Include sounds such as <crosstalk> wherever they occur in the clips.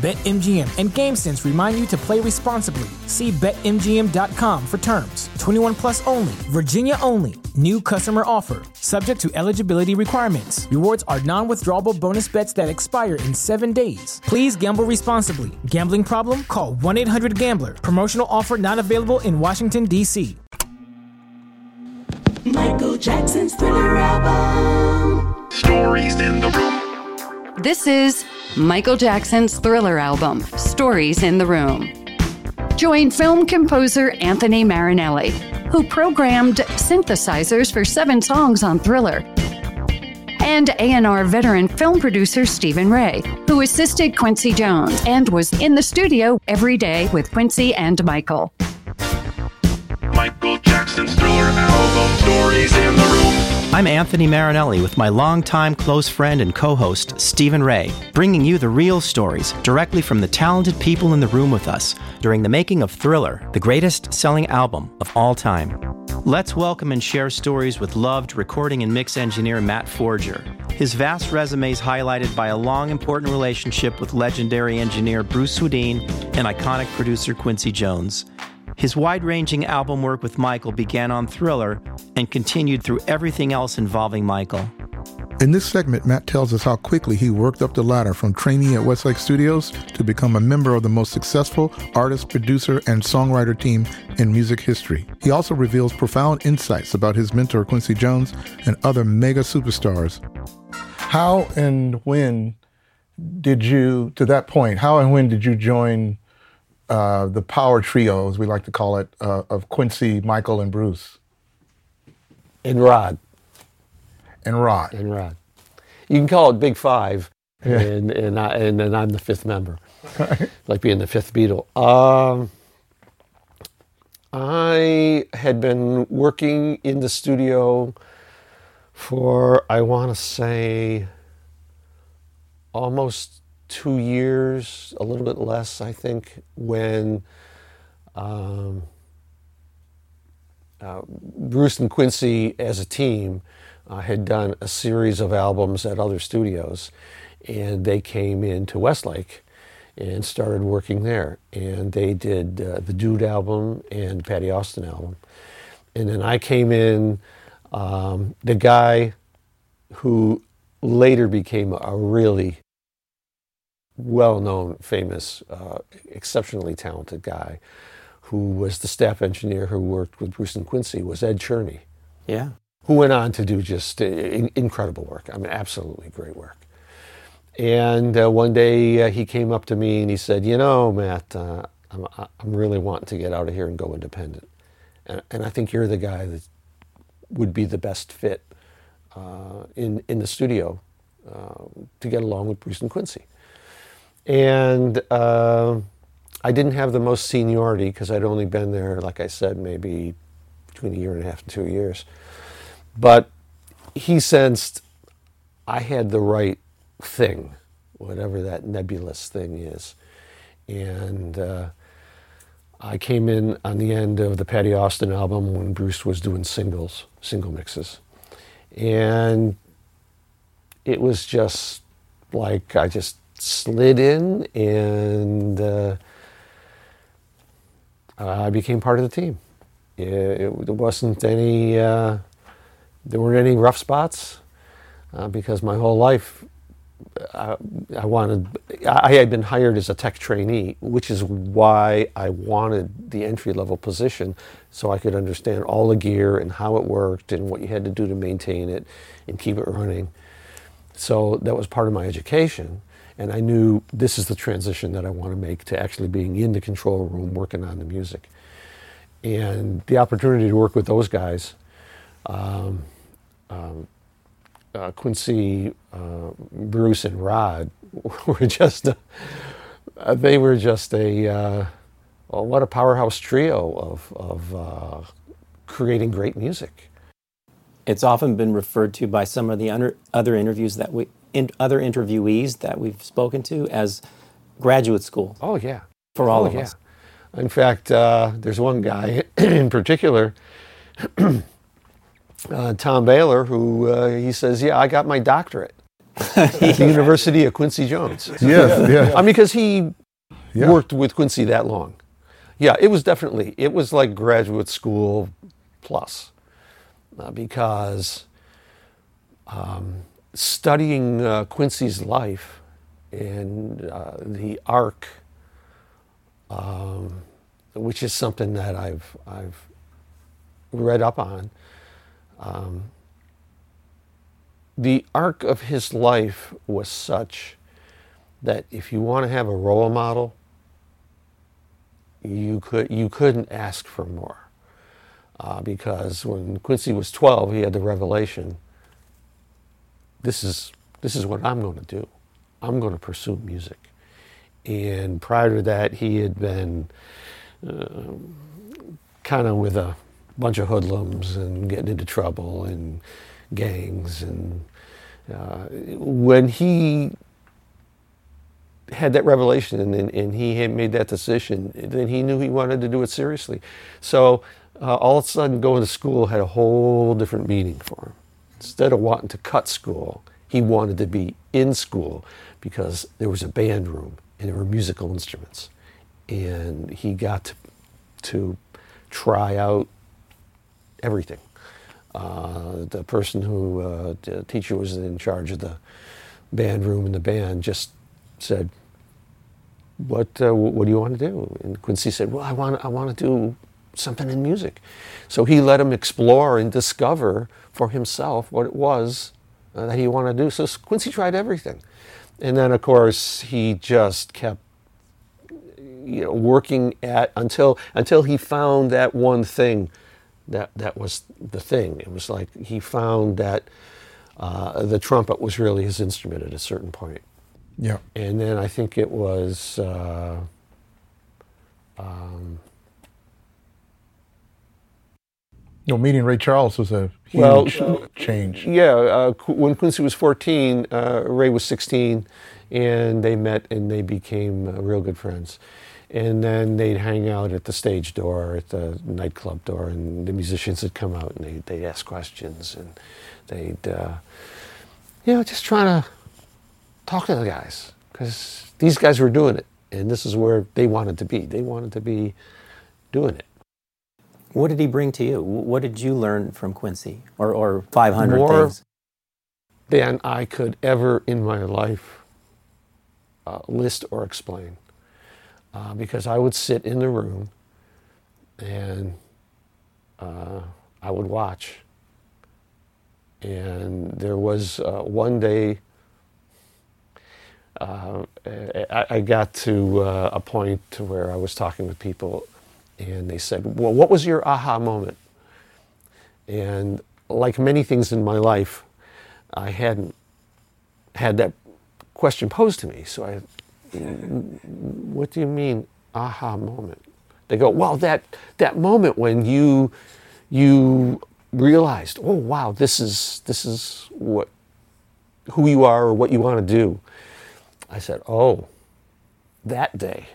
BetMGM and GameSense remind you to play responsibly. See BetMGM.com for terms. 21 plus only, Virginia only. New customer offer, subject to eligibility requirements. Rewards are non withdrawable bonus bets that expire in seven days. Please gamble responsibly. Gambling problem? Call 1 800 Gambler. Promotional offer not available in Washington, D.C. Michael Jackson's Thriller album. Stories in the room. This is Michael Jackson's Thriller album, Stories in the Room. Join film composer Anthony Marinelli, who programmed synthesizers for seven songs on Thriller, and A&R veteran film producer Stephen Ray, who assisted Quincy Jones and was in the studio every day with Quincy and Michael. Michael Jackson's Thriller album. Stories in the. I'm Anthony Marinelli with my longtime close friend and co host, Stephen Ray, bringing you the real stories directly from the talented people in the room with us during the making of Thriller, the greatest selling album of all time. Let's welcome and share stories with loved recording and mix engineer Matt Forger. His vast resume is highlighted by a long, important relationship with legendary engineer Bruce Swedien and iconic producer Quincy Jones. His wide ranging album work with Michael began on Thriller and continued through everything else involving Michael. In this segment, Matt tells us how quickly he worked up the ladder from trainee at Westlake Studios to become a member of the most successful artist, producer, and songwriter team in music history. He also reveals profound insights about his mentor, Quincy Jones, and other mega superstars. How and when did you, to that point, how and when did you join uh, the power trio, as we like to call it, uh, of Quincy, Michael, and Bruce? And Rod. And Rod. And Rod. You can call it Big Five, Yeah. and and I, and then I'm the fifth member, like being the fifth Beatle. Um, I had been working in the studio for I want to say almost two years, a little bit less, I think, when. Um, uh, Bruce and Quincy, as a team, uh, had done a series of albums at other studios, and they came into Westlake and started working there. And they did uh, the Dude album and Patti Austin album. And then I came in, um, the guy who later became a really well known, famous, uh, exceptionally talented guy who was the staff engineer who worked with Bruce and Quincy was Ed Cherney, Yeah. who went on to do just uh, in- incredible work. I mean, absolutely great work. And uh, one day uh, he came up to me and he said, "You know, Matt, uh, I'm, I'm really wanting to get out of here and go independent, and, and I think you're the guy that would be the best fit uh, in in the studio uh, to get along with Bruce and Quincy." And uh, I didn't have the most seniority because I'd only been there, like I said, maybe between a year and a half and two years. But he sensed I had the right thing, whatever that nebulous thing is. And uh, I came in on the end of the Patti Austin album when Bruce was doing singles, single mixes. And it was just like I just slid in and uh, I became part of the team. It, it, there wasn't any, uh, there weren't any rough spots uh, because my whole life I, I wanted, I had been hired as a tech trainee, which is why I wanted the entry level position so I could understand all the gear and how it worked and what you had to do to maintain it and keep it running. So that was part of my education. And I knew this is the transition that I want to make to actually being in the control room working on the music. and the opportunity to work with those guys, um, um, uh, Quincy, uh, Bruce, and Rod <laughs> were just a, uh, they were just a uh, well, what a powerhouse trio of of uh, creating great music. It's often been referred to by some of the under, other interviews that we in, other interviewees that we've spoken to as graduate school Oh yeah, for all oh, of yeah. us. In fact, uh, there's one guy <clears throat> in particular, <clears throat> uh, Tom Bahler, who uh, he says, "Yeah, I got my doctorate <laughs> at the University of Quincy Jones." <laughs> Yes, yeah. I mean, because he Yeah. worked with Quincy that long. Yeah, it was definitely it was like graduate school plus, uh, because um, studying uh, Quincy's life and uh, the arc, um, which is something that I've I've read up on. Um, the arc of his life was such that if you want to have a role model, you could you couldn't ask for more. Uh, because when Quincy was 12, he had the revelation. This is this is what I'm going to do. I'm going to pursue music. And prior to that, he had been kind of with a bunch of hoodlums and getting into trouble and gangs. And uh, when he had that revelation and, and, and he had made that decision, then he knew he wanted to do it seriously. So uh, all of a sudden, going to school had a whole different meaning for him. Instead of wanting to cut school, he wanted to be in school because there was a band room and there were musical instruments. And he got to, to try out everything. Uh, the person who, uh, the teacher was in charge of the band room and the band just said, what, uh, what do you want to do? And Quincy said, well, I want, I want to do something in music. So he let him explore and discover for himself what it was uh, that he wanted to do. So Quincy tried everything. And then, of course, he just kept you know, working at until until he found that one thing that that was the thing. It was like he found that uh, the trumpet was really his instrument at a certain point. Yeah. And then I think it was uh, um, You know, meeting Ray Charles was a huge Well, change. yeah. Uh, when Quincy was 14, uh, Ray was 16, and they met and they became uh, real good friends. And then they'd hang out at the stage door, at the nightclub door, and the musicians would come out and they'd, they'd ask questions and they'd, uh, you know, just trying to talk to the guys because these guys were doing it, and this is where they wanted to be. They wanted to be doing it. What did he bring to you? What did you learn from Quincy or, or 500 More- things? than I could ever in my life uh, list or explain. Uh, because I would sit in the room and uh, I would watch. And there was uh, one day uh, I, I got to uh, a point to where I was talking with people and they said, Well, what was your aha moment? And like many things in my life, I hadn't had that question posed to me. So I, what do you mean aha moment? They go, well, that that moment when you you realized, oh wow, this is this is what who you are or what you want to do. I said, oh, that day.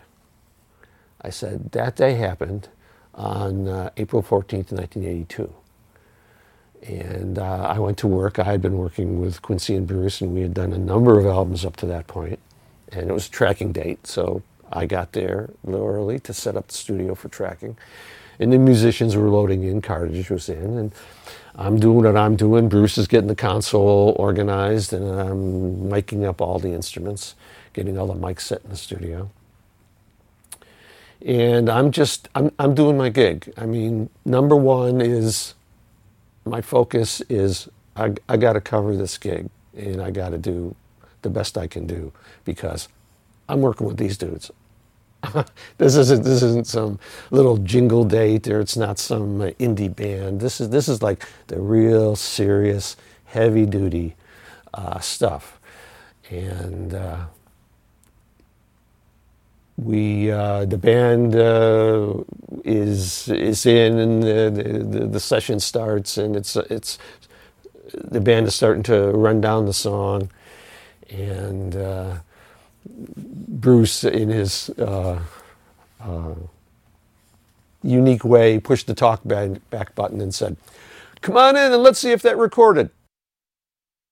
I said that day happened on uh, April 14th, 1982. And uh, I went to work. I had been working with Quincy and Bruce, and we had done a number of albums up to that point. And it was a tracking date, so I got there a little early to set up the studio for tracking. And the musicians were loading in, Cartage was in, and I'm doing what I'm doing. Bruce is getting the console organized, and I'm miking up all the instruments, getting all the mics set in the studio and I'm just I'm I'm doing my gig. I mean, number one is my focus is I I got to cover this gig and I got to do the best I can do because I'm working with these dudes. <laughs> this isn't this isn't some little jingle date or it's not some indie band. This is this is like the real serious, heavy duty uh, stuff, and uh, we uh, the band uh, is is in and the, the the session starts and it's it's the band is starting to run down the song and uh, Bruce in his uh, uh, unique way pushed the talk back button and said, "Come on in and let's see if that recorded."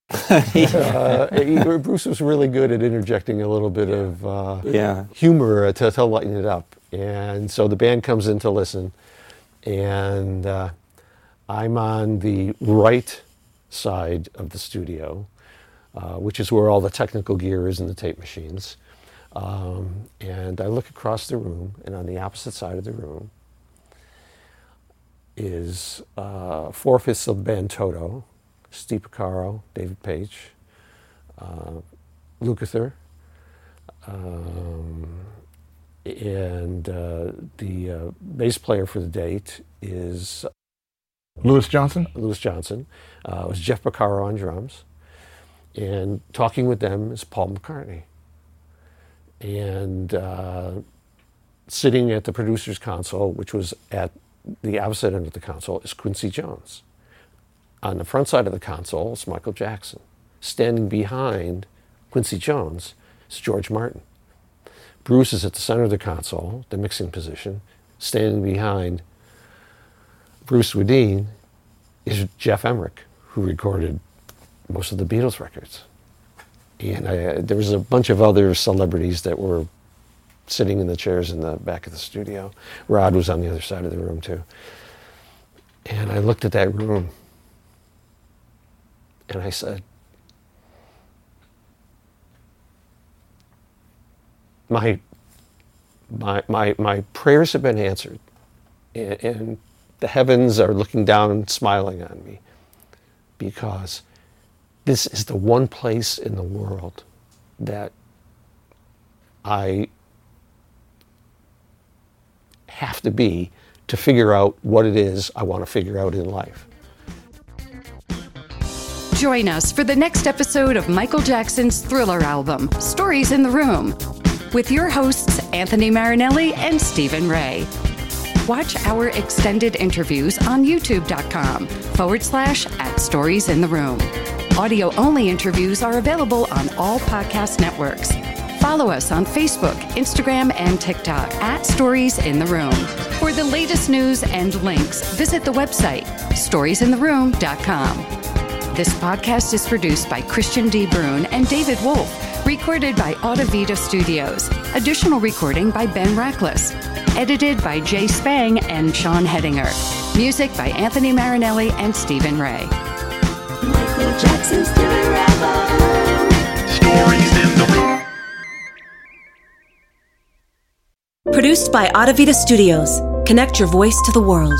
<laughs> uh, Bruce was really good at interjecting a little bit of uh, Yeah. humor to, to lighten it up. And so the band comes in to listen, and uh, I'm on the right side of the studio, uh, which is where all the technical gear is and the tape machines. Um, and I look across the room, and on the opposite side of the room is uh, four fifths of the band Toto, Steve Porcaro, David Paich, uh, Lukather, um, and uh, the uh, bass player for the date is Louis Johnson? Louis Johnson. Uh, it was Jeff Porcaro on drums. And talking with them is Paul McCartney. And uh, sitting at the producer's console, which was at the opposite end of the console, is Quincy Jones. On the front side of the console is Michael Jackson. Standing behind Quincy Jones is George Martin. Bruce is at the center of the console, the mixing position. Standing behind Bruce Swedien is Geoff Emerick, who recorded most of the Beatles records. And I, there was a bunch of other celebrities that were sitting in the chairs in the back of the studio. Rod was on the other side of the room too. And I looked at that room and I said, my, my, my, my prayers have been answered. And, and the heavens are looking down and smiling on me because this is the one place in the world that I have to be to figure out what it is I want to figure out in life. Join us for the next episode of Michael Jackson's Thriller album, Stories in the Room, with your hosts, Anthony Marinelli and Stephen Ray. Watch our extended interviews on youtube.com forward slash at Stories in the Room. Audio only interviews are available on all podcast networks. Follow us on Facebook, Instagram, and TikTok at Stories in the Room. For the latest news and links, visit the website storiesintheroom.com. This podcast is produced by Christian D. Brune and David Wolf, recorded by Audavita Studios. Additional recording by Ben Rackless. Edited by Jay Spang and Sean Hedinger. Music by Anthony Marinelli and Stephen Ray. Michael Jackson's Thriller album. Stories in the room. Produced by Audavita Studios. Connect your voice to the world.